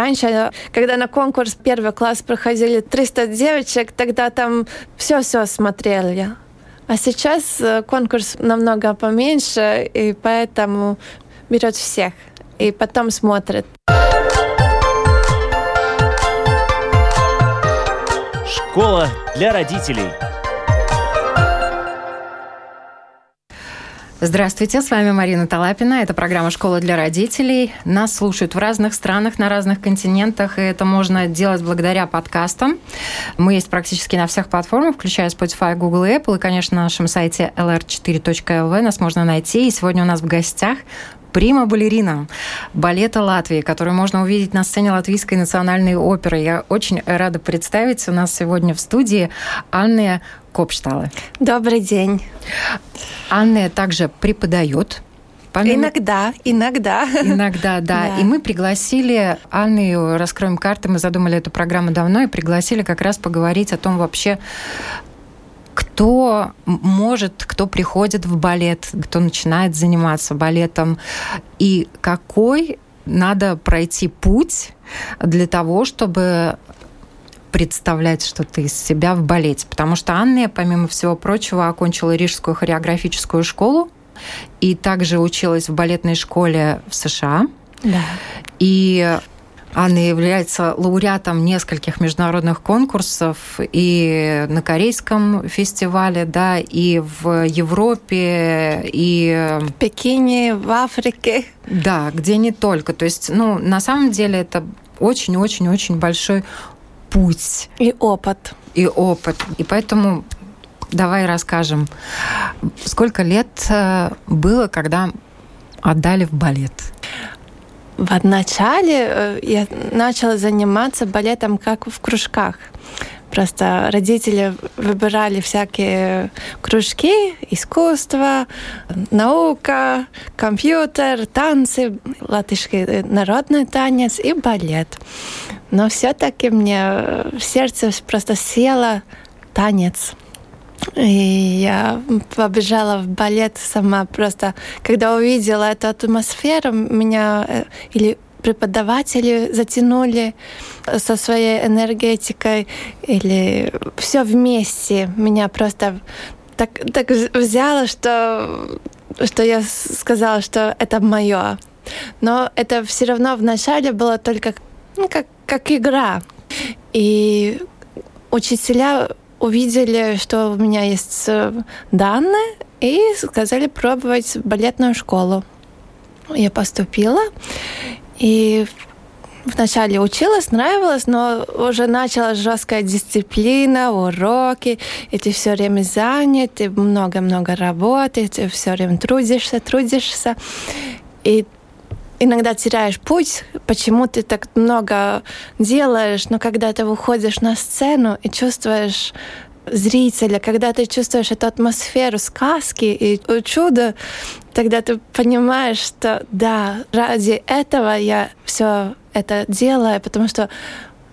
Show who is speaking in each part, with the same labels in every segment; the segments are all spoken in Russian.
Speaker 1: раньше, когда на конкурс первый класс проходили 300 девочек, тогда там все-все смотрели. А сейчас э, конкурс намного поменьше, и поэтому берет всех и потом смотрит.
Speaker 2: Школа для родителей.
Speaker 3: Здравствуйте, с вами Марина Талапина. Это программа «Школа для родителей». Нас слушают в разных странах, на разных континентах, и это можно делать благодаря подкастам. Мы есть практически на всех платформах, включая Spotify, Google и Apple, и, конечно, на нашем сайте lr4.lv нас можно найти. И сегодня у нас в гостях прима-балерина балета Латвии, которую можно увидеть на сцене Латвийской национальной оперы. Я очень рада представить у нас сегодня в студии Анны Копшталы.
Speaker 1: Добрый день.
Speaker 3: Анна также преподает
Speaker 1: Помимо... Иногда, иногда.
Speaker 3: Иногда, да. да. И мы пригласили Анну, раскроем карты, мы задумали эту программу давно и пригласили как раз поговорить о том вообще, кто может, кто приходит в балет, кто начинает заниматься балетом, и какой надо пройти путь для того, чтобы представлять что-то из себя в балете. Потому что Анна, помимо всего прочего, окончила Рижскую хореографическую школу и также училась в балетной школе в США.
Speaker 1: Да.
Speaker 3: И Анна является лауреатом нескольких международных конкурсов и на Корейском фестивале, да, и в Европе, и...
Speaker 1: В Пекине, в Африке.
Speaker 3: Да, где не только. То есть, ну, на самом деле это очень-очень-очень большой путь.
Speaker 1: И опыт.
Speaker 3: И опыт. И поэтому давай расскажем, сколько лет э, было, когда отдали в балет?
Speaker 1: В начале э, я начала заниматься балетом как в кружках. Просто родители выбирали всякие кружки, искусство, наука, компьютер, танцы, латышский э, народный танец и балет. Но все-таки мне в сердце просто села танец. И я побежала в балет сама просто. Когда увидела эту атмосферу, меня э, или преподаватели затянули со своей энергетикой, или все вместе меня просто так, так взяло, что, что я сказала, что это мое. Но это все равно вначале было только ну, как, как игра. И учителя увидели, что у меня есть э, данные, и сказали пробовать балетную школу. Я поступила, и вначале училась, нравилось, но уже начала жесткая дисциплина, уроки, и ты все время занят, ты много-много работаешь, ты все время трудишься, трудишься. И иногда теряешь путь, почему ты так много делаешь, но когда ты выходишь на сцену и чувствуешь зрителя, когда ты чувствуешь эту атмосферу сказки и чуда, тогда ты понимаешь, что да, ради этого я все это делаю, потому что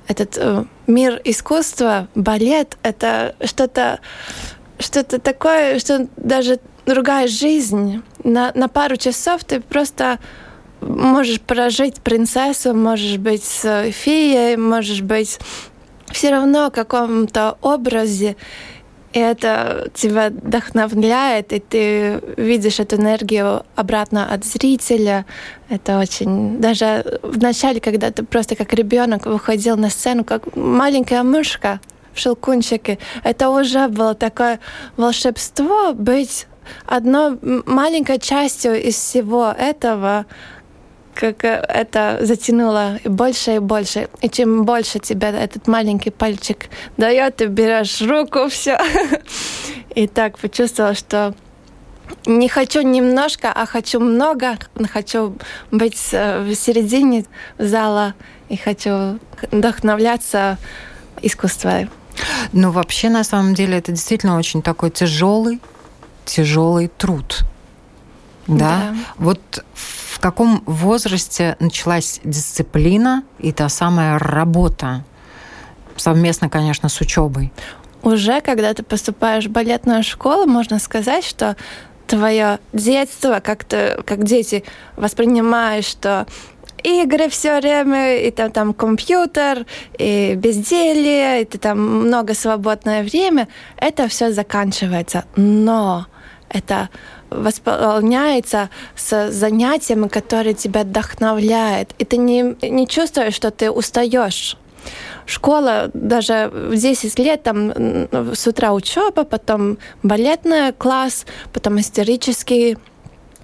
Speaker 1: этот э, мир искусства, балет, это что-то что-то такое, что даже другая жизнь. На, на пару часов ты просто можешь прожить принцессу, можешь быть феей, можешь быть все равно в каком-то образе, и это тебя вдохновляет, и ты видишь эту энергию обратно от зрителя. Это очень... Даже в начале, когда ты просто как ребенок выходил на сцену, как маленькая мышка в шелкунчике, это уже было такое волшебство быть одной маленькой частью из всего этого, как э, это затянуло больше и больше. И чем больше тебя этот маленький пальчик дает, ты берешь руку, все. И так почувствовала, что не хочу немножко, а хочу много. Хочу быть э, в середине зала и хочу вдохновляться искусством.
Speaker 3: Ну, вообще, на самом деле, это действительно очень такой тяжелый, тяжелый труд. Да? да. Вот в каком возрасте началась дисциплина и та самая работа? Совместно, конечно, с учебой.
Speaker 1: Уже когда ты поступаешь в балетную школу, можно сказать, что твое детство, как, ты, как дети воспринимаешь, что игры все время, и там, там компьютер, и безделье, и ты там много свободное время, это все заканчивается. Но это восполняется с занятиями, которые тебя вдохновляют. И ты не, не чувствуешь, что ты устаешь. Школа даже в 10 лет, там с утра учеба, потом балетный класс, потом исторический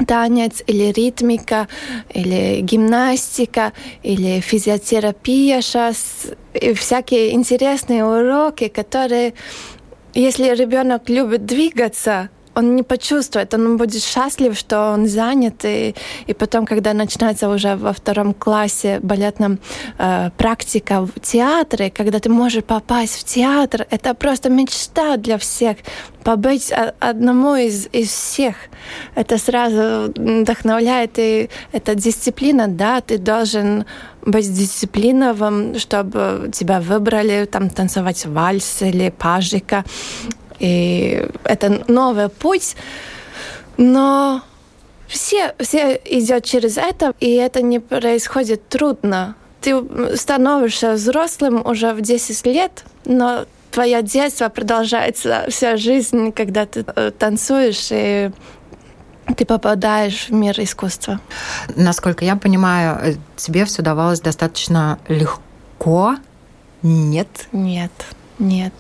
Speaker 1: танец или ритмика, или гимнастика, или физиотерапия сейчас, и всякие интересные уроки, которые, если ребенок любит двигаться, он не почувствует, он будет счастлив, что он занят, и, и потом, когда начинается уже во втором классе балетном э, практика в театре, когда ты можешь попасть в театр, это просто мечта для всех, побыть одному из, из всех. Это сразу вдохновляет, и это дисциплина, да, ты должен быть дисциплиновым, чтобы тебя выбрали там танцевать вальс или пажика. И это новый путь, но все, все идет через это, и это не происходит трудно. Ты становишься взрослым уже в 10 лет, но твое детство продолжается вся жизнь, когда ты э, танцуешь и ты попадаешь в мир искусства.
Speaker 3: Насколько я понимаю, э, тебе все давалось достаточно легко? Нет?
Speaker 1: Нет, нет.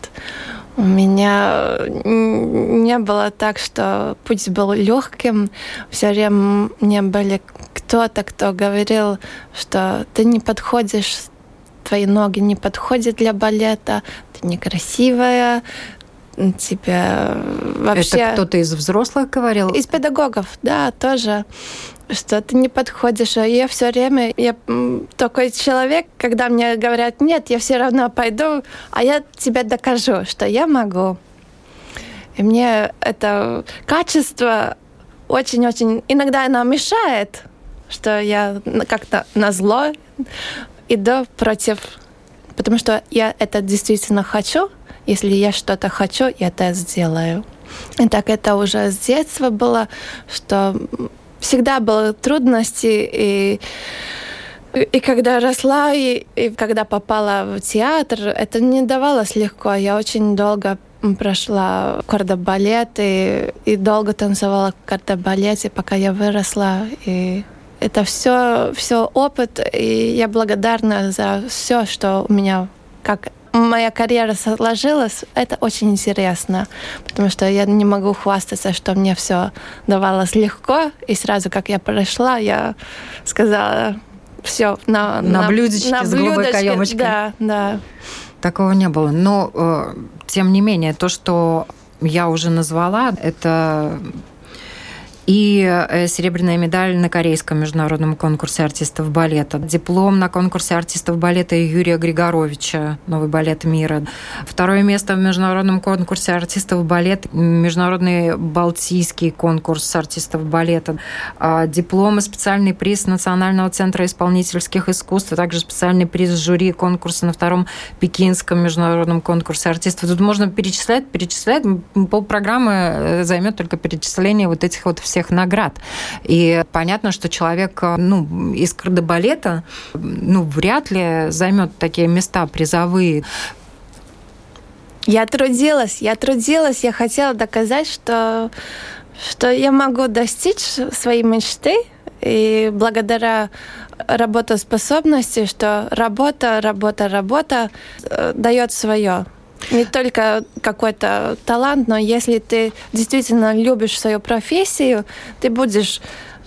Speaker 1: У меня не было так, что путь был легким. Все время мне были кто-то, кто говорил, что ты не подходишь, твои ноги не подходят для балета, ты некрасивая, тебе вообще...
Speaker 3: Это кто-то из взрослых говорил?
Speaker 1: Из педагогов, да, тоже что ты не подходишь. А я все время, я такой человек, когда мне говорят нет, я все равно пойду, а я тебе докажу, что я могу. И мне это качество очень-очень... Иногда оно мешает, что я как-то на зло иду против... Потому что я это действительно хочу. Если я что-то хочу, я это сделаю. И так это уже с детства было, что всегда были трудности, и и когда росла, и, и когда попала в театр, это не давалось легко. Я очень долго прошла кардебалет и, и долго танцевала в кардебалете, пока я выросла. И это все, все опыт, и я благодарна за все, что у меня как моя карьера сложилась, это очень интересно, потому что я не могу хвастаться, что мне все давалось легко, и сразу, как я пришла, я сказала, все
Speaker 3: на, на, на блюдечке на с голубой каемочкой.
Speaker 1: Да, да.
Speaker 3: Такого не было. Но, э, тем не менее, то, что я уже назвала, это и э, серебряная медаль на Корейском международном конкурсе артистов балета, диплом на конкурсе артистов балета Юрия Григоровича «Новый балет мира», второе место в международном конкурсе артистов балета, международный балтийский конкурс артистов балета, а, диплом и специальный приз Национального центра исполнительских искусств, а также специальный приз жюри конкурса на втором Пекинском международном конкурсе артистов. Тут можно перечислять, перечислять. Полпрограммы э, займет только перечисление вот этих вот всех всех наград. И понятно, что человек ну, из кардебалета ну, вряд ли займет такие места призовые.
Speaker 1: Я трудилась, я трудилась, я хотела доказать, что, что я могу достичь своей мечты, и благодаря работоспособности, что работа, работа, работа э, дает свое не только какой-то талант, но если ты действительно любишь свою профессию, ты будешь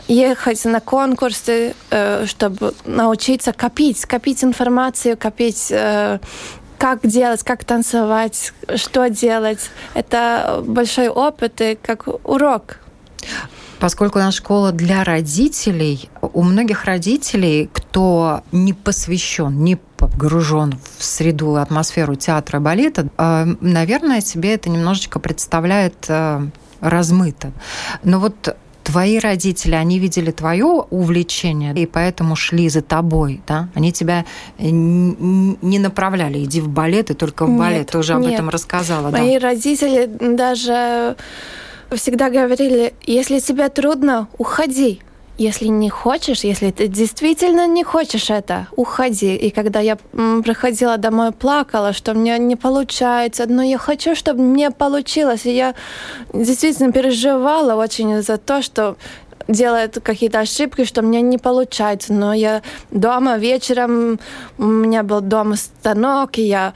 Speaker 1: ехать на конкурсы, э, чтобы научиться копить, копить информацию, копить э, как делать, как танцевать, что делать. Это большой опыт и как урок.
Speaker 3: Поскольку наша школа для родителей, у многих родителей, кто не посвящен, не погружен в среду, атмосферу театра, балета, э, наверное, себе это немножечко представляет э, размыто. Но вот твои родители, они видели твое увлечение, и поэтому шли за тобой, да? Они тебя не направляли, иди в балет, и только в балет. Нет, Ты уже об нет. этом рассказала.
Speaker 1: Мои
Speaker 3: да?
Speaker 1: родители даже всегда говорили, если тебе трудно, уходи. Если не хочешь, если ты действительно не хочешь это, уходи. И когда я приходила домой, плакала, что мне не получается, но я хочу, чтобы мне получилось. И я действительно переживала очень за то, что делает какие-то ошибки, что мне не получается. Но я дома вечером, у меня был дома станок, и я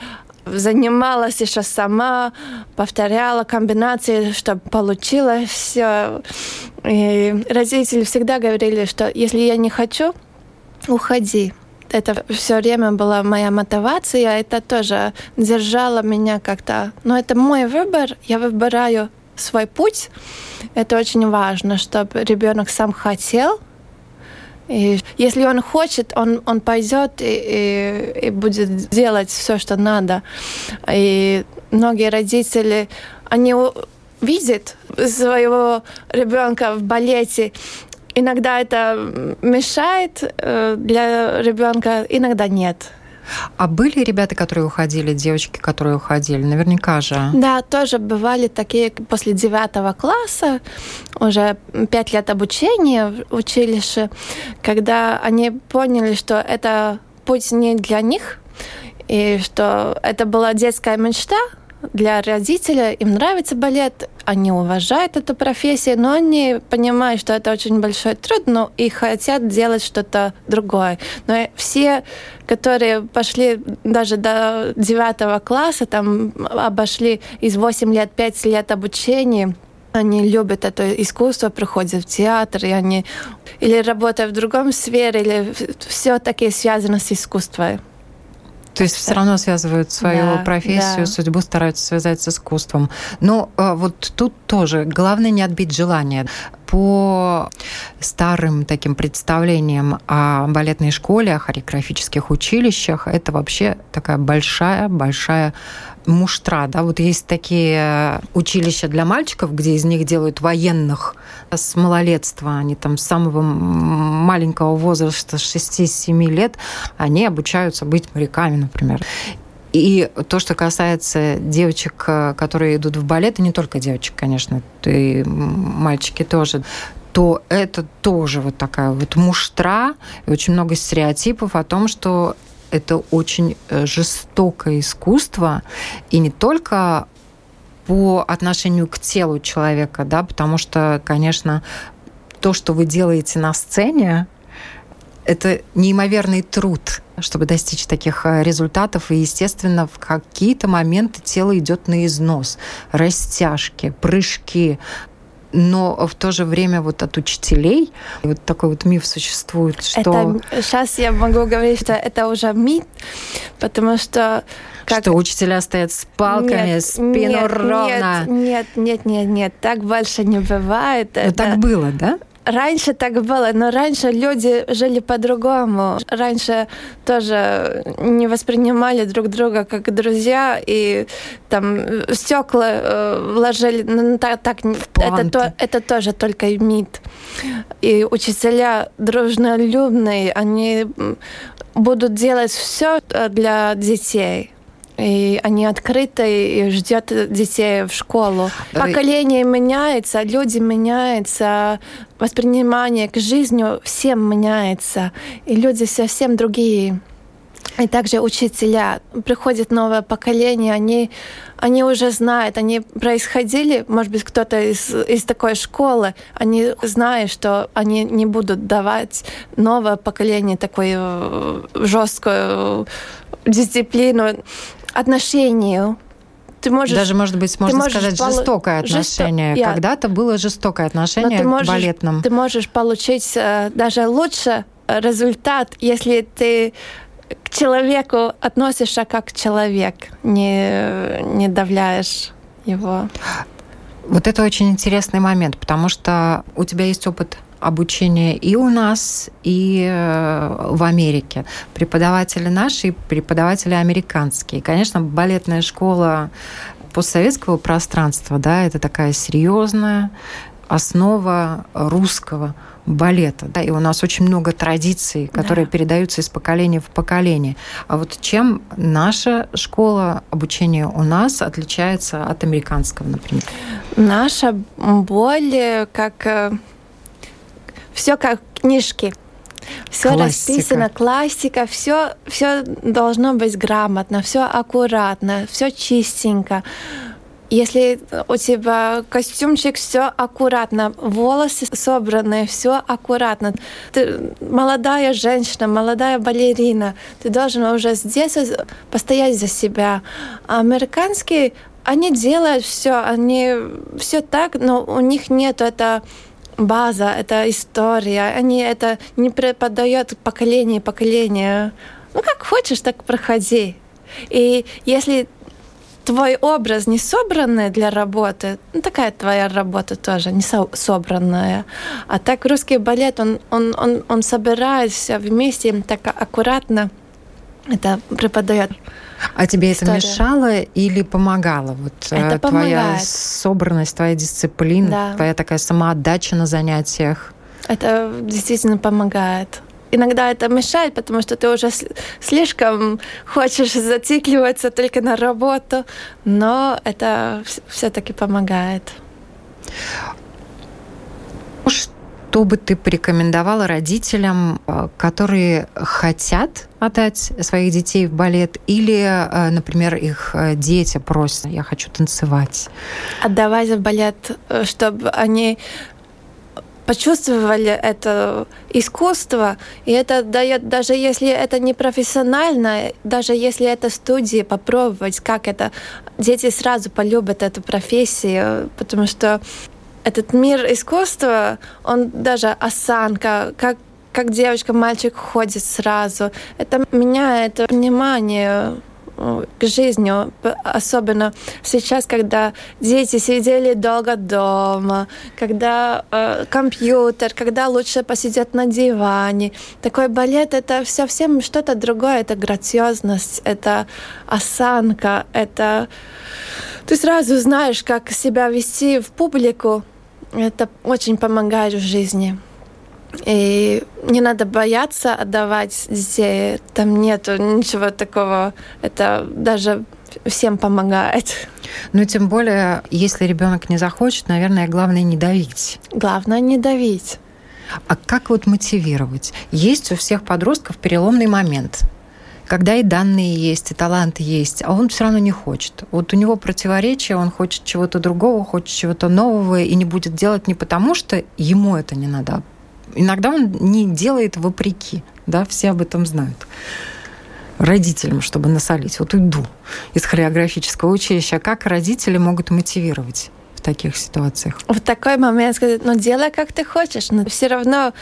Speaker 1: занималась еще сама, повторяла комбинации, чтобы получилось все. И родители всегда говорили, что если я не хочу, уходи. Это все время была моя мотивация, это тоже держало меня как-то. Но это мой выбор, я выбираю свой путь. Это очень важно, чтобы ребенок сам хотел, и если он хочет, он, он пойдет и, и, и будет делать все, что надо. И многие родители, они видят своего ребенка в балете. Иногда это мешает э, для ребенка, иногда нет.
Speaker 3: А были ребята, которые уходили, девочки, которые уходили? Наверняка же.
Speaker 1: Да, тоже бывали такие после девятого класса, уже пять лет обучения в училище, когда они поняли, что это путь не для них, и что это была детская мечта, для родителей, им нравится балет, они уважают эту профессию, но они понимают, что это очень большой труд, но и хотят делать что-то другое. Но все, которые пошли даже до девятого класса, там обошли из 8 лет, 5 лет обучения, они любят это искусство, приходят в театр, и они или работают в другом сфере, или все-таки связано с искусством.
Speaker 3: То есть все равно связывают свою да, профессию, да. судьбу, стараются связать с искусством. Но э, вот тут тоже главное не отбить желание по старым таким представлениям о балетной школе, о хореографических училищах, это вообще такая большая-большая муштра. Да? Вот есть такие училища для мальчиков, где из них делают военных с малолетства. Они там с самого маленького возраста, 6-7 лет, они обучаются быть моряками, например. И то, что касается девочек, которые идут в балет, и не только девочек, конечно, и мальчики тоже, то это тоже вот такая вот муштра и очень много стереотипов о том, что это очень э, жестокое искусство, и не только по отношению к телу человека, да, потому что, конечно, то, что вы делаете на сцене, это неимоверный труд, чтобы достичь таких э, результатов. И, естественно, в какие-то моменты тело идет на износ. Растяжки, прыжки, но в то же время вот от учителей вот такой вот миф существует, что...
Speaker 1: Это, сейчас я могу говорить, что это уже миф, потому что...
Speaker 3: Как... Что учителя стоят с палками, нет, спину нет, ровно.
Speaker 1: Нет, нет, нет, нет, так больше не бывает.
Speaker 3: Но это... так было, да?
Speaker 1: Раньше так было, но раньше люди жили по-другому. Раньше тоже не воспринимали друг друга как друзья, и там стекла э, вложили. Ну, так, так это, то, это тоже только мид. И учителя дружнолюбные, они будут делать все для детей и они открыты и ждет детей в школу. Поколение меняется, люди меняются, воспринимание к жизни всем меняется, и люди совсем другие. И также учителя. Приходит новое поколение, они, они уже знают, они происходили, может быть, кто-то из, из такой школы, они знают, что они не будут давать новое поколение такую э, жесткую дисциплину отношению.
Speaker 3: Ты можешь, Даже, может быть, можно сказать, полу... жестокое отношение. Жесто... Когда-то было жестокое отношение ты можешь, к балетным.
Speaker 1: Ты можешь получить э, даже лучше результат, если ты к человеку относишься как человек, не, не давляешь его.
Speaker 3: Вот это очень интересный момент, потому что у тебя есть опыт обучение и у нас, и э, в Америке. Преподаватели наши и преподаватели американские. Конечно, балетная школа постсоветского пространства, да, это такая серьезная основа русского балета. Да, и у нас очень много традиций, которые да. передаются из поколения в поколение. А вот чем наша школа обучения у нас отличается от американского, например?
Speaker 1: Наша более как э, все как книжки. Все расписано, классика, все, все должно быть грамотно, все аккуратно, все чистенько. Если у тебя костюмчик, все аккуратно, волосы собраны, все аккуратно. Ты молодая женщина, молодая балерина, ты должен уже здесь постоять за себя. А американские, они делают все, они все так, но у них нет это база, это история, они это не преподают поколение поколение. Ну, как хочешь, так проходи. И если твой образ не собранный для работы, ну, такая твоя работа тоже не со собранная. А так русский балет, он, он, он, он собирает все вместе так аккуратно это преподает.
Speaker 3: А тебе это мешало или помогало? Вот
Speaker 1: э, это
Speaker 3: твоя помогает. собранность, твоя дисциплина, да. твоя такая самоотдача на занятиях?
Speaker 1: Это действительно помогает иногда это мешает, потому что ты уже слишком хочешь зацикливаться только на работу, но это все-таки помогает.
Speaker 3: Что бы ты порекомендовала родителям, э, которые хотят отдать своих детей в балет, или, э, например, их э, дети просят, я хочу танцевать?
Speaker 1: Отдавать в балет, чтобы они почувствовали это искусство, и это дает, даже если это не профессионально, даже если это студии, попробовать, как это, дети сразу полюбят эту профессию, потому что этот мир искусства, он даже осанка, как как девочка, мальчик ходит сразу. Это меняет внимание к жизни, особенно сейчас, когда дети сидели долго дома, когда э, компьютер, когда лучше посидеть на диване. Такой балет это совсем что-то другое, это грациозность, это осанка, это ты сразу знаешь, как себя вести в публику. Это очень помогает в жизни. И не надо бояться отдавать детей. Там нету ничего такого. Это даже всем помогает.
Speaker 3: Ну, тем более, если ребенок не захочет, наверное, главное не давить.
Speaker 1: Главное не давить.
Speaker 3: А как вот мотивировать? Есть у всех подростков переломный момент когда и данные есть, и талант есть, а он все равно не хочет. Вот у него противоречие, он хочет чего-то другого, хочет чего-то нового, и не будет делать не потому, что ему это не надо, иногда он не делает вопреки, да, все об этом знают родителям, чтобы насолить. Вот уйду из хореографического училища. А как родители могут мотивировать? в таких ситуациях?
Speaker 1: В такой момент сказать, ну делай как ты хочешь, но все равно,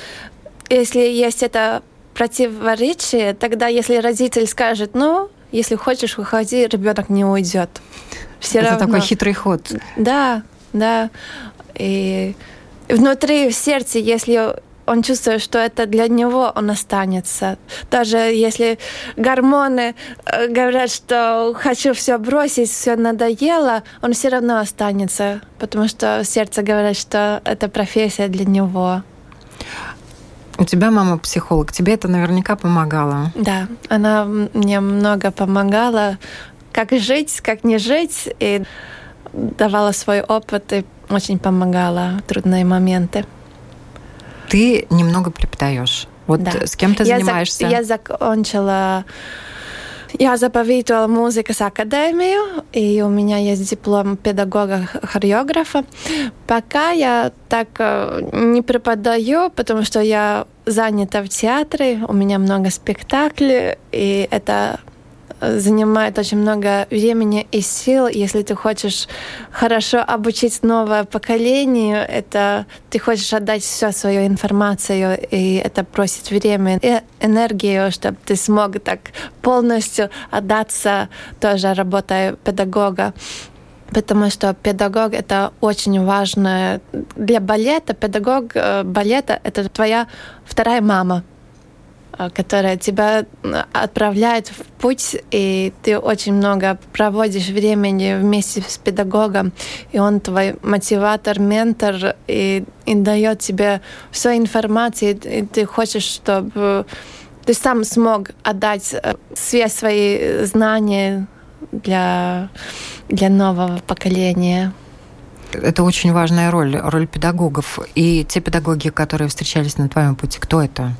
Speaker 1: если есть это противоречие, тогда если родитель скажет, ну, если хочешь, уходи, ребенок не уйдет.
Speaker 3: Все это равно. такой хитрый ход.
Speaker 1: Да, да. И внутри в сердце, если он чувствует, что это для него он останется. Даже если гормоны э, говорят, что хочу все бросить, все надоело, он все равно останется, потому что сердце говорит, что это профессия для него.
Speaker 3: У тебя мама психолог, тебе это наверняка помогало.
Speaker 1: Да, она мне много помогала, как жить, как не жить, и давала свой опыт и очень помогала в трудные моменты.
Speaker 3: Ты немного преподаешь. Вот да. с кем ты я занимаешься?
Speaker 1: За, я закончила я заповедовала музыкас академию, и у меня есть диплом педагога-хореографа. Пока я так э, не преподаю, потому что я занята в театре, у меня много спектаклей, и это занимает очень много времени и сил. Если ты хочешь хорошо обучить новое поколение, это ты хочешь отдать всю свою информацию, и это просит время и энергию, чтобы ты смог так полностью отдаться тоже работая педагога потому что педагог это очень важно для балета. Педагог э, балета это твоя вторая мама. Э, которая тебя отправляет в путь, и ты очень много проводишь времени вместе с педагогом, и он твой мотиватор, ментор, и, и дает тебе всю информацию, и ты хочешь, чтобы ты сам смог отдать э, все свои знания для, для нового поколения.
Speaker 3: Это очень важная роль, роль педагогов. И те педагоги, которые встречались на твоем пути, кто это?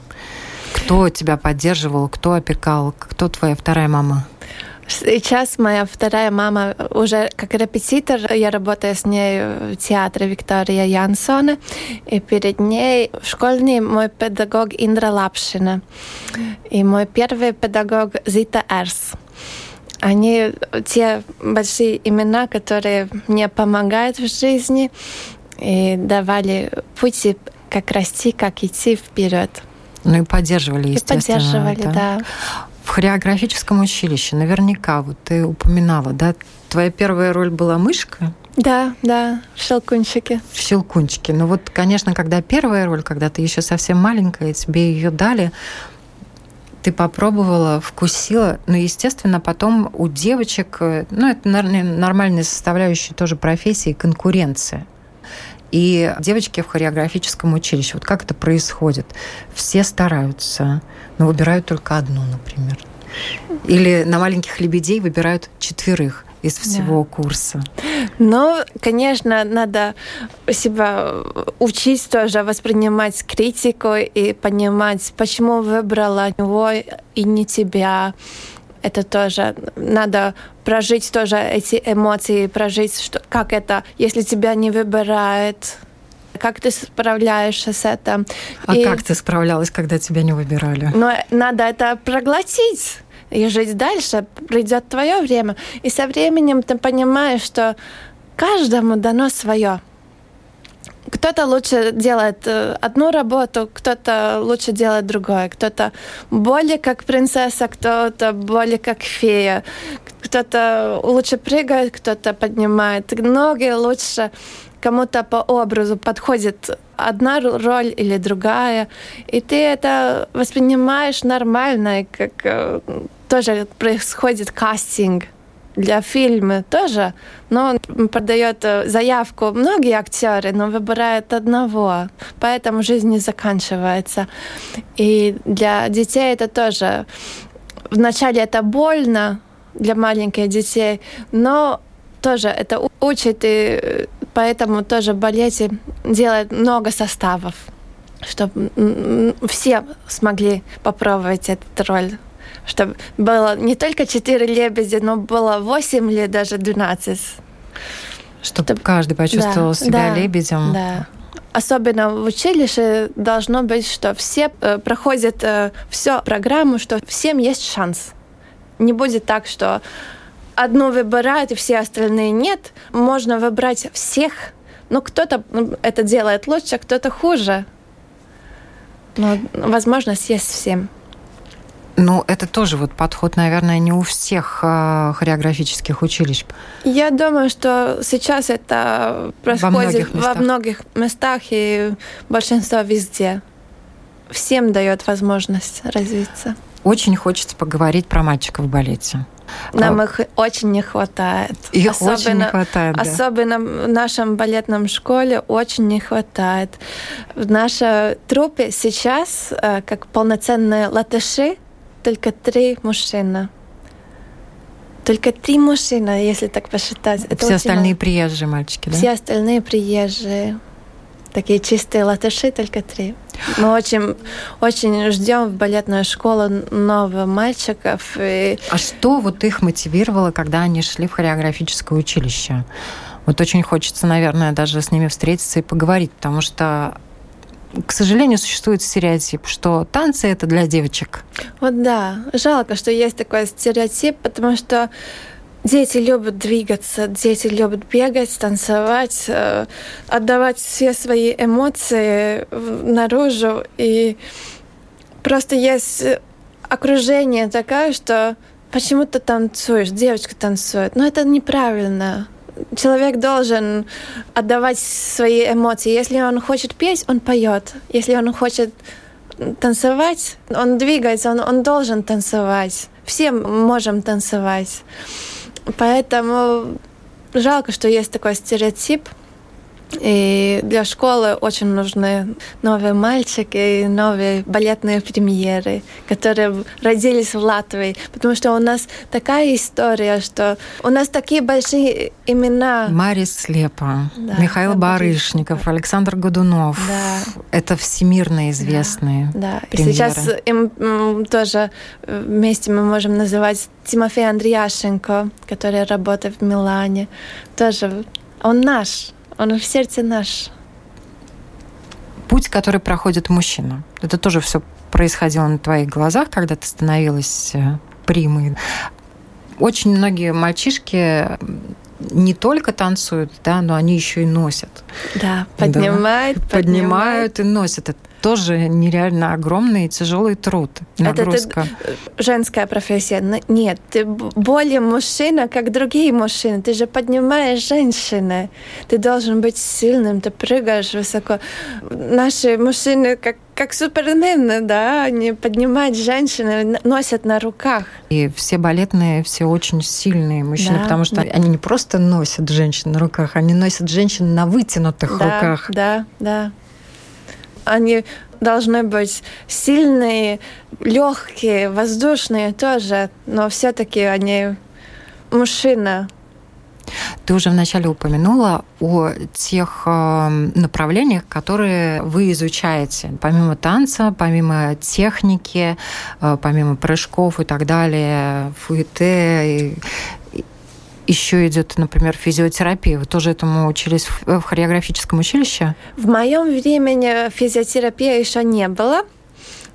Speaker 3: Кто тебя поддерживал, кто опекал, кто твоя вторая мама?
Speaker 1: Сейчас моя вторая мама уже как репетитор. Я работаю с ней в театре Виктория Янсона. И перед ней школьный мой педагог Индра Лапшина. И мой первый педагог Зита Эрс. Они те большие имена, которые мне помогают в жизни и давали пути, как расти, как идти вперед.
Speaker 3: Ну и поддерживали, естественно.
Speaker 1: И поддерживали, да. да.
Speaker 3: В хореографическом училище наверняка, вот ты упоминала, да, твоя первая роль была мышка?
Speaker 1: Да, да, в «Щелкунчике».
Speaker 3: В «Щелкунчике». Ну вот, конечно, когда первая роль, когда ты еще совсем маленькая, тебе ее дали, ты попробовала, вкусила, но, естественно, потом у девочек, ну, это нормальная составляющая тоже профессии, конкуренция. И девочки в хореографическом училище, вот как это происходит? Все стараются, но выбирают только одну, например. Или на маленьких лебедей выбирают четверых из всего да. курса.
Speaker 1: Ну, конечно, надо себя учить тоже воспринимать критику и понимать, почему выбрала его и не тебя. Это тоже надо прожить тоже эти эмоции, прожить, что, как это, если тебя не выбирает, как ты справляешься с этим.
Speaker 3: А и, как ты справлялась, когда тебя не выбирали?
Speaker 1: Но надо это проглотить и жить дальше. Придет твое время. И со временем ты понимаешь, что каждому дано свое. Кто-то лучше делает э, одну работу, кто-то лучше делает другое, кто-то более как принцесса, кто-то более как фея, кто-то лучше прыгает, кто-то поднимает ноги лучше, кому-то по образу подходит одна роль или другая, и ты это воспринимаешь нормально, как э, тоже происходит кастинг для фильма тоже, но он продает э, заявку. Многие актеры, но выбирает одного, поэтому жизнь не заканчивается. И для детей это тоже. Вначале это больно для маленьких детей, но тоже это учит, и э, поэтому тоже балете делает много составов, чтобы все смогли попробовать эту роль чтобы было не только четыре лебедя, но было восемь или даже двенадцать.
Speaker 3: Чтобы, чтобы каждый почувствовал да, себя
Speaker 1: да,
Speaker 3: лебедем.
Speaker 1: Да. Особенно в училище должно быть, что все э, проходят э, всю программу, что всем есть шанс. Не будет так, что одну выбирают, и все остальные нет. Можно выбрать всех, но кто-то ну, это делает лучше, а кто-то хуже. Но возможность есть всем.
Speaker 3: Ну, это тоже вот подход, наверное, не у всех э, хореографических училищ.
Speaker 1: Я думаю, что сейчас это происходит во многих местах, во многих местах и большинство везде. Всем дает возможность развиться.
Speaker 3: Очень хочется поговорить про мальчиков в балете.
Speaker 1: Нам а, их очень не хватает.
Speaker 3: Их особенно, очень не хватает. Да.
Speaker 1: Особенно в нашем балетном школе очень не хватает. В нашей трупе сейчас, э, как полноценные латыши, только три мужчины. Только три мужчины, если так посчитать.
Speaker 3: Это Все остальные мало. приезжие мальчики, да?
Speaker 1: Все остальные приезжие. Такие чистые латыши, только три. Мы очень, очень ждем в балетную школу новых мальчиков. И...
Speaker 3: А что вот их мотивировало, когда они шли в хореографическое училище? Вот очень хочется, наверное, даже с ними встретиться и поговорить, потому что к сожалению, существует стереотип, что танцы это для девочек.
Speaker 1: Вот да, жалко, что есть такой стереотип, потому что дети любят двигаться, дети любят бегать, танцевать, э, отдавать все свои эмоции наружу. И просто есть окружение такое, что почему ты танцуешь, девочка танцует. Но это неправильно человек должен отдавать свои эмоции. Если он хочет петь, он поет. Если он хочет танцевать, он двигается, он, он должен танцевать. Все можем танцевать. Поэтому жалко, что есть такой стереотип. И для школы очень нужны новые мальчики, новые балетные премьеры, которые родились в Латвии. Потому что у нас такая история, что у нас такие большие имена.
Speaker 3: Марис Слепа, да, Михаил Барышников, Александр Годунов. Да. Это всемирно известные
Speaker 1: Да, да. Премьеры. И сейчас им тоже э, вместе мы можем называть Тимофей Андреяшенко, который работает в Милане. Тоже он наш он в сердце наш.
Speaker 3: Путь, который проходит мужчина. Это тоже все происходило на твоих глазах, когда ты становилась э, примой. Очень многие мальчишки не только танцуют, да, но они еще и носят.
Speaker 1: Да, поднимают,
Speaker 3: да, поднимают, и носят. Это тоже нереально огромный и тяжелый труд, нагрузка. Это,
Speaker 1: это женская профессия. Нет, ты более мужчина, как другие мужчины. Ты же поднимаешь женщины. Ты должен быть сильным, ты прыгаешь высоко. Наши мужчины как как супермены, да, они поднимают женщины, носят на руках.
Speaker 3: И все балетные, все очень сильные мужчины, да, потому что они не просто носят женщин на руках, они носят женщин на вытянутых
Speaker 1: да,
Speaker 3: руках.
Speaker 1: Да, да. Они должны быть сильные, легкие, воздушные тоже, но все-таки они мужчина.
Speaker 3: Ты уже вначале упомянула о тех э, направлениях, которые вы изучаете. Помимо танца, помимо техники, э, помимо прыжков и так далее, фуэте, еще идет, например, физиотерапия. Вы тоже этому учились в хореографическом училище?
Speaker 1: В моем времени физиотерапия еще не было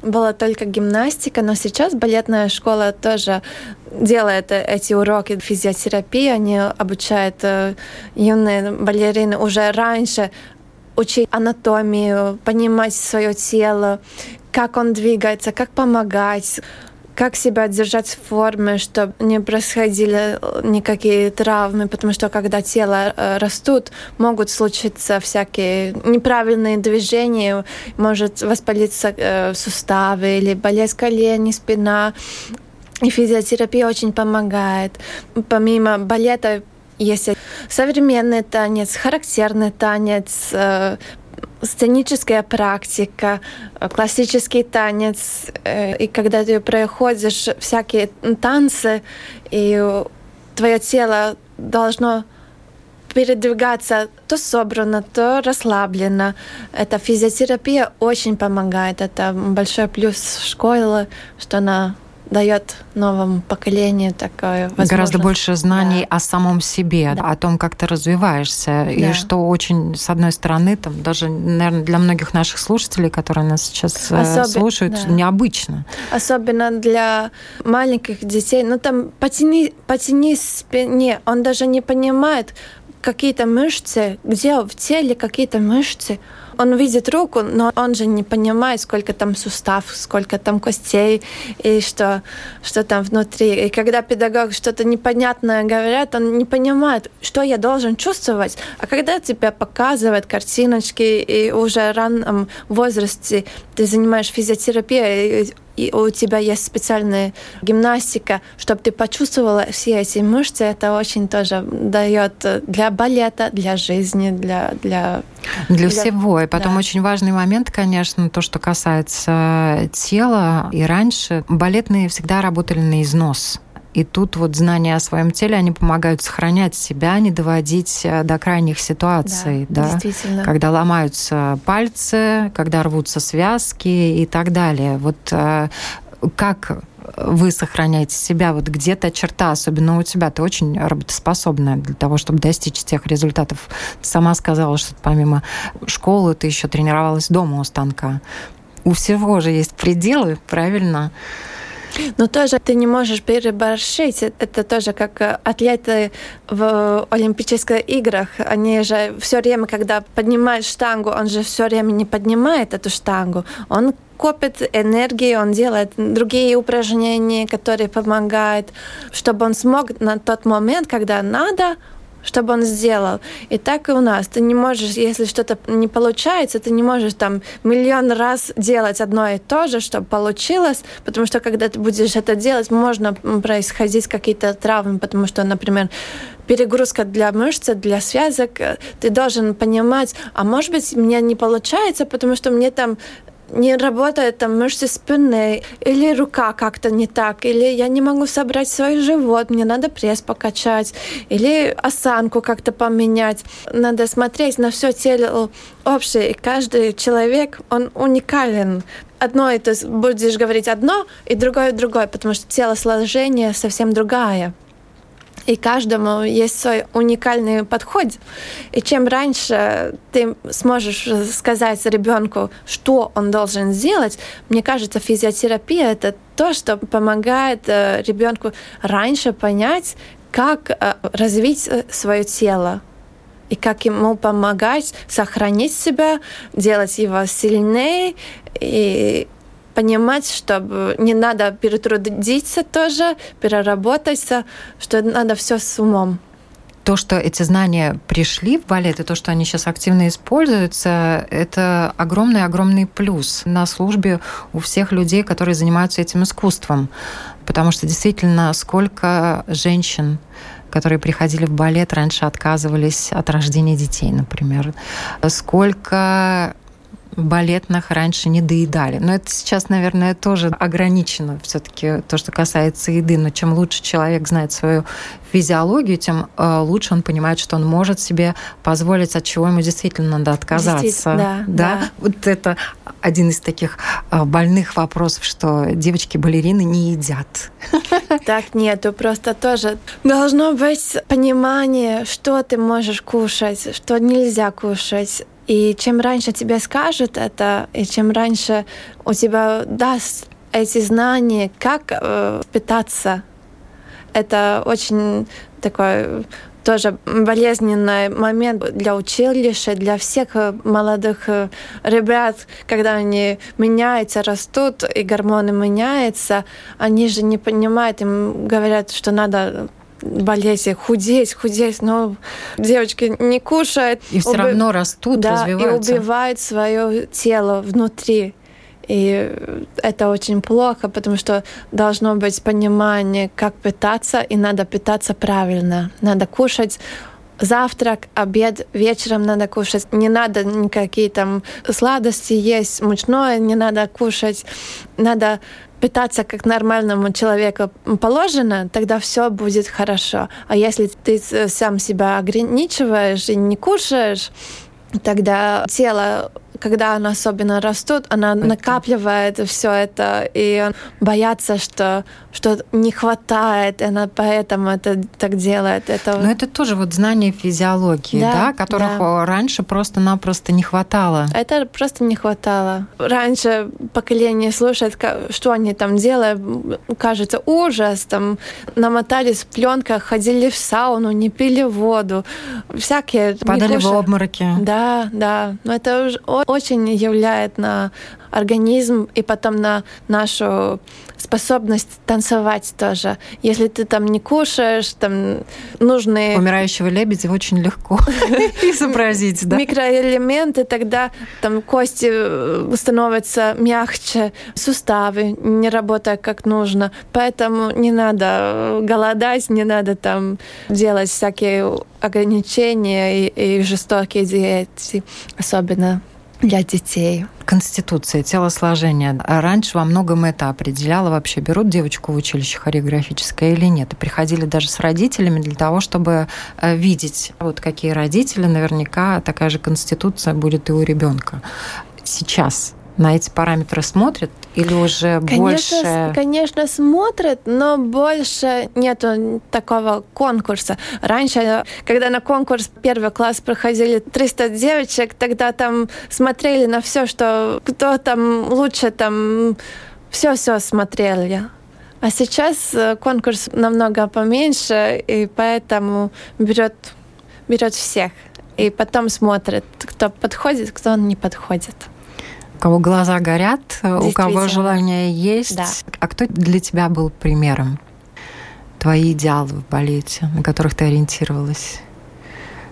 Speaker 1: была только гимнастика, но сейчас балетная школа тоже делает эти уроки физиотерапии, они обучают э, юные балерины уже раньше учить анатомию, понимать свое тело, как он двигается, как помогать как себя держать в форме, чтобы не происходили э, никакие травмы, потому что когда тело э, растут, могут случиться всякие неправильные движения, может воспалиться э, суставы или болеть колени, спина. И физиотерапия очень помогает. Помимо балета есть современный танец, характерный танец, сценическая практика, э, классический танец, э, и когда ты проходишь всякие танцы, и твое тело должно передвигаться то собрано, то расслаблено. Эта физиотерапия очень помогает. Это большой плюс школы, что она дает новому поколению такое возможность.
Speaker 3: Гораздо больше знаний да. о самом себе, да. о том, как ты развиваешься. Да. И что очень, с одной стороны, там даже, наверное, для многих наших слушателей, которые нас сейчас э, Особенно, слушают, да. необычно.
Speaker 1: Особенно для маленьких детей. Ну там потяни, потяни спине, он даже не понимает, какие-то мышцы, где в теле какие-то мышцы. Он видит руку, но он же не понимает, сколько там сустав, сколько там костей и что, что там внутри. И когда педагог что-то непонятное говорят, он не понимает, что я должен чувствовать. А когда тебе показывают картиночки, и уже в раннем возрасте ты занимаешь физиотерапией, и у тебя есть специальная гимнастика, чтобы ты почувствовала все эти мышцы, это очень тоже дает для балета, для жизни, для...
Speaker 3: Для, для, для... всего. И потом да. очень важный момент, конечно, то, что касается тела. И раньше балетные всегда работали на износ. И тут вот знания о своем теле, они помогают сохранять себя, не доводить э, до крайних ситуаций, да, да? когда ломаются пальцы, когда рвутся связки и так далее. Вот э, как вы сохраняете себя, вот где-то черта, особенно у тебя, ты очень работоспособная для того, чтобы достичь тех результатов. Ты сама сказала, что помимо школы ты еще тренировалась дома у станка. У всего же есть пределы, правильно?
Speaker 1: Но тоже ты не можешь переборщить. Это тоже как э, атлеты в Олимпийских играх. Они же все время, когда поднимают штангу, он же все время не поднимает эту штангу. Он копит энергию, он делает другие упражнения, которые помогают, чтобы он смог на тот момент, когда надо, чтобы он сделал. И так и у нас. Ты не можешь, если что-то не получается, ты не можешь там миллион раз делать одно и то же, чтобы получилось, потому что когда ты будешь это делать, можно происходить какие-то травмы, потому что, например, перегрузка для мышц, для связок, ты должен понимать, а может быть, мне не получается, потому что мне там не работает там мышцы спины, или рука как-то не так, или я не могу собрать свой живот, мне надо пресс покачать, или осанку как-то поменять. Надо смотреть на все тело общее, и каждый человек, он уникален. Одно это будешь говорить одно, и другое другое, потому что телосложение совсем другое. И каждому есть свой уникальный подход. И чем раньше ты сможешь сказать ребенку, что он должен сделать, мне кажется, физиотерапия это то, что помогает э, ребенку раньше понять, как э, развить э, свое тело и как ему помогать сохранить себя, делать его сильнее и понимать, что не надо перетрудиться тоже, переработаться, что надо все с умом
Speaker 3: то, что эти знания пришли в балет, и то, что они сейчас активно используются, это огромный-огромный плюс на службе у всех людей, которые занимаются этим искусством. Потому что действительно, сколько женщин которые приходили в балет, раньше отказывались от рождения детей, например. Сколько балетных раньше не доедали. Но это сейчас, наверное, тоже ограничено все-таки то, что касается еды. Но чем лучше человек знает свою физиологию, тем э, лучше он понимает, что он может себе позволить, от чего ему действительно надо отказаться.
Speaker 1: Да, да?
Speaker 3: да. Вот это один из таких э, больных вопросов, что девочки-балерины не едят.
Speaker 1: Так нету, просто тоже должно быть понимание, что ты можешь кушать, что нельзя кушать и чем раньше тебе скажут это, и чем раньше у тебя даст эти знания, как э, питаться, это очень такой тоже болезненный момент для училища, для всех э, молодых э, ребят, когда они меняются, растут, и гормоны меняются, они же не понимают, им говорят, что надо болезни, худеть, худеть, но девочки не кушают.
Speaker 3: И все уби... равно растут,
Speaker 1: да,
Speaker 3: развиваются.
Speaker 1: и убивают свое тело внутри. И это очень плохо, потому что должно быть понимание, как питаться, и надо питаться правильно. Надо кушать завтрак, обед, вечером надо кушать. Не надо никакие там сладости есть, мучное не надо кушать. Надо питаться как нормальному человеку положено, тогда все будет хорошо. А если ты сам себя ограничиваешь и не кушаешь, тогда тело когда она особенно растут, она накапливает все это и боятся, что что не хватает, и она поэтому это так делает. Это...
Speaker 3: Но это тоже вот знание физиологии, да, да которых да. раньше просто-напросто не хватало.
Speaker 1: Это просто не хватало. Раньше поколение слушает, что они там делают, кажется ужас, там намотались в пленках, ходили в сауну, не пили воду, всякие.
Speaker 3: Падали в обмороки.
Speaker 1: Да, да. Но это очень являет на организм и потом на нашу способность танцевать тоже. Если ты там не кушаешь, там нужны...
Speaker 3: Умирающего лебедя очень легко изобразить, да?
Speaker 1: Микроэлементы, тогда там кости э, становятся мягче, суставы не работают как нужно. Поэтому не надо э, голодать, не надо там делать всякие ограничения и, и жестокие диеты, особенно для детей.
Speaker 3: Конституция, телосложение. А раньше во многом это определяло вообще, берут девочку в училище хореографическое или нет. И приходили даже с родителями для того, чтобы э, видеть, вот какие родители, наверняка такая же конституция будет и у ребенка. Сейчас на эти параметры смотрят или уже
Speaker 1: конечно,
Speaker 3: больше?
Speaker 1: Конечно, смотрят, но больше нету такого конкурса. Раньше, когда на конкурс первый класс проходили 300 девочек, тогда там смотрели на все, что кто там лучше, там все-все смотрели. А сейчас э, конкурс намного поменьше, и поэтому берет, берет всех. И потом смотрит, кто подходит, кто не подходит
Speaker 3: кого глаза горят, у кого желание есть.
Speaker 1: Да.
Speaker 3: А кто для тебя был примером? Твои идеалы в балете, на которых ты ориентировалась?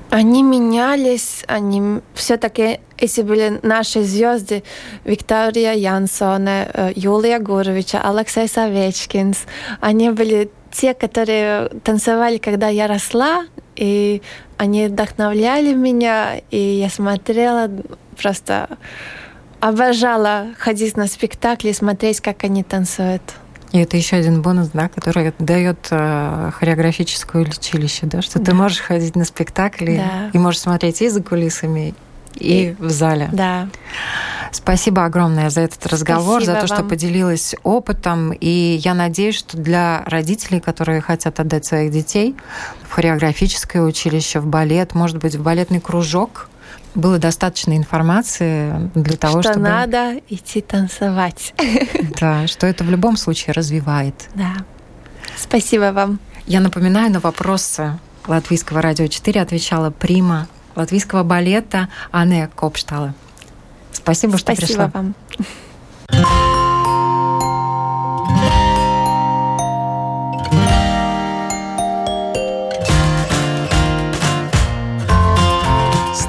Speaker 1: Они менялись, они все-таки, если были наши звезды, Виктория Янсоне, э, Юлия Гуровича, Алексей Савечкинс, они были те, которые танцевали, когда я росла, и они вдохновляли меня, и я смотрела, просто обожала ходить на спектакли смотреть, как они танцуют.
Speaker 3: И это еще один бонус, да, который дает э, хореографическое училище, да, что да. ты можешь ходить на спектакли да. и можешь смотреть и за кулисами, и, и в зале.
Speaker 1: Да.
Speaker 3: Спасибо огромное за этот разговор, Спасибо за то, вам. что поделилась опытом. И я надеюсь, что для родителей, которые хотят отдать своих детей в хореографическое училище, в балет, может быть, в балетный кружок, было достаточно информации для того,
Speaker 1: что
Speaker 3: чтобы...
Speaker 1: надо идти танцевать.
Speaker 3: Да, что это в любом случае развивает.
Speaker 1: Да. Спасибо вам.
Speaker 3: Я напоминаю, на вопросы Латвийского радио 4 отвечала прима латвийского балета Анне Копштала. Спасибо, что
Speaker 1: Спасибо
Speaker 3: пришла.
Speaker 1: вам.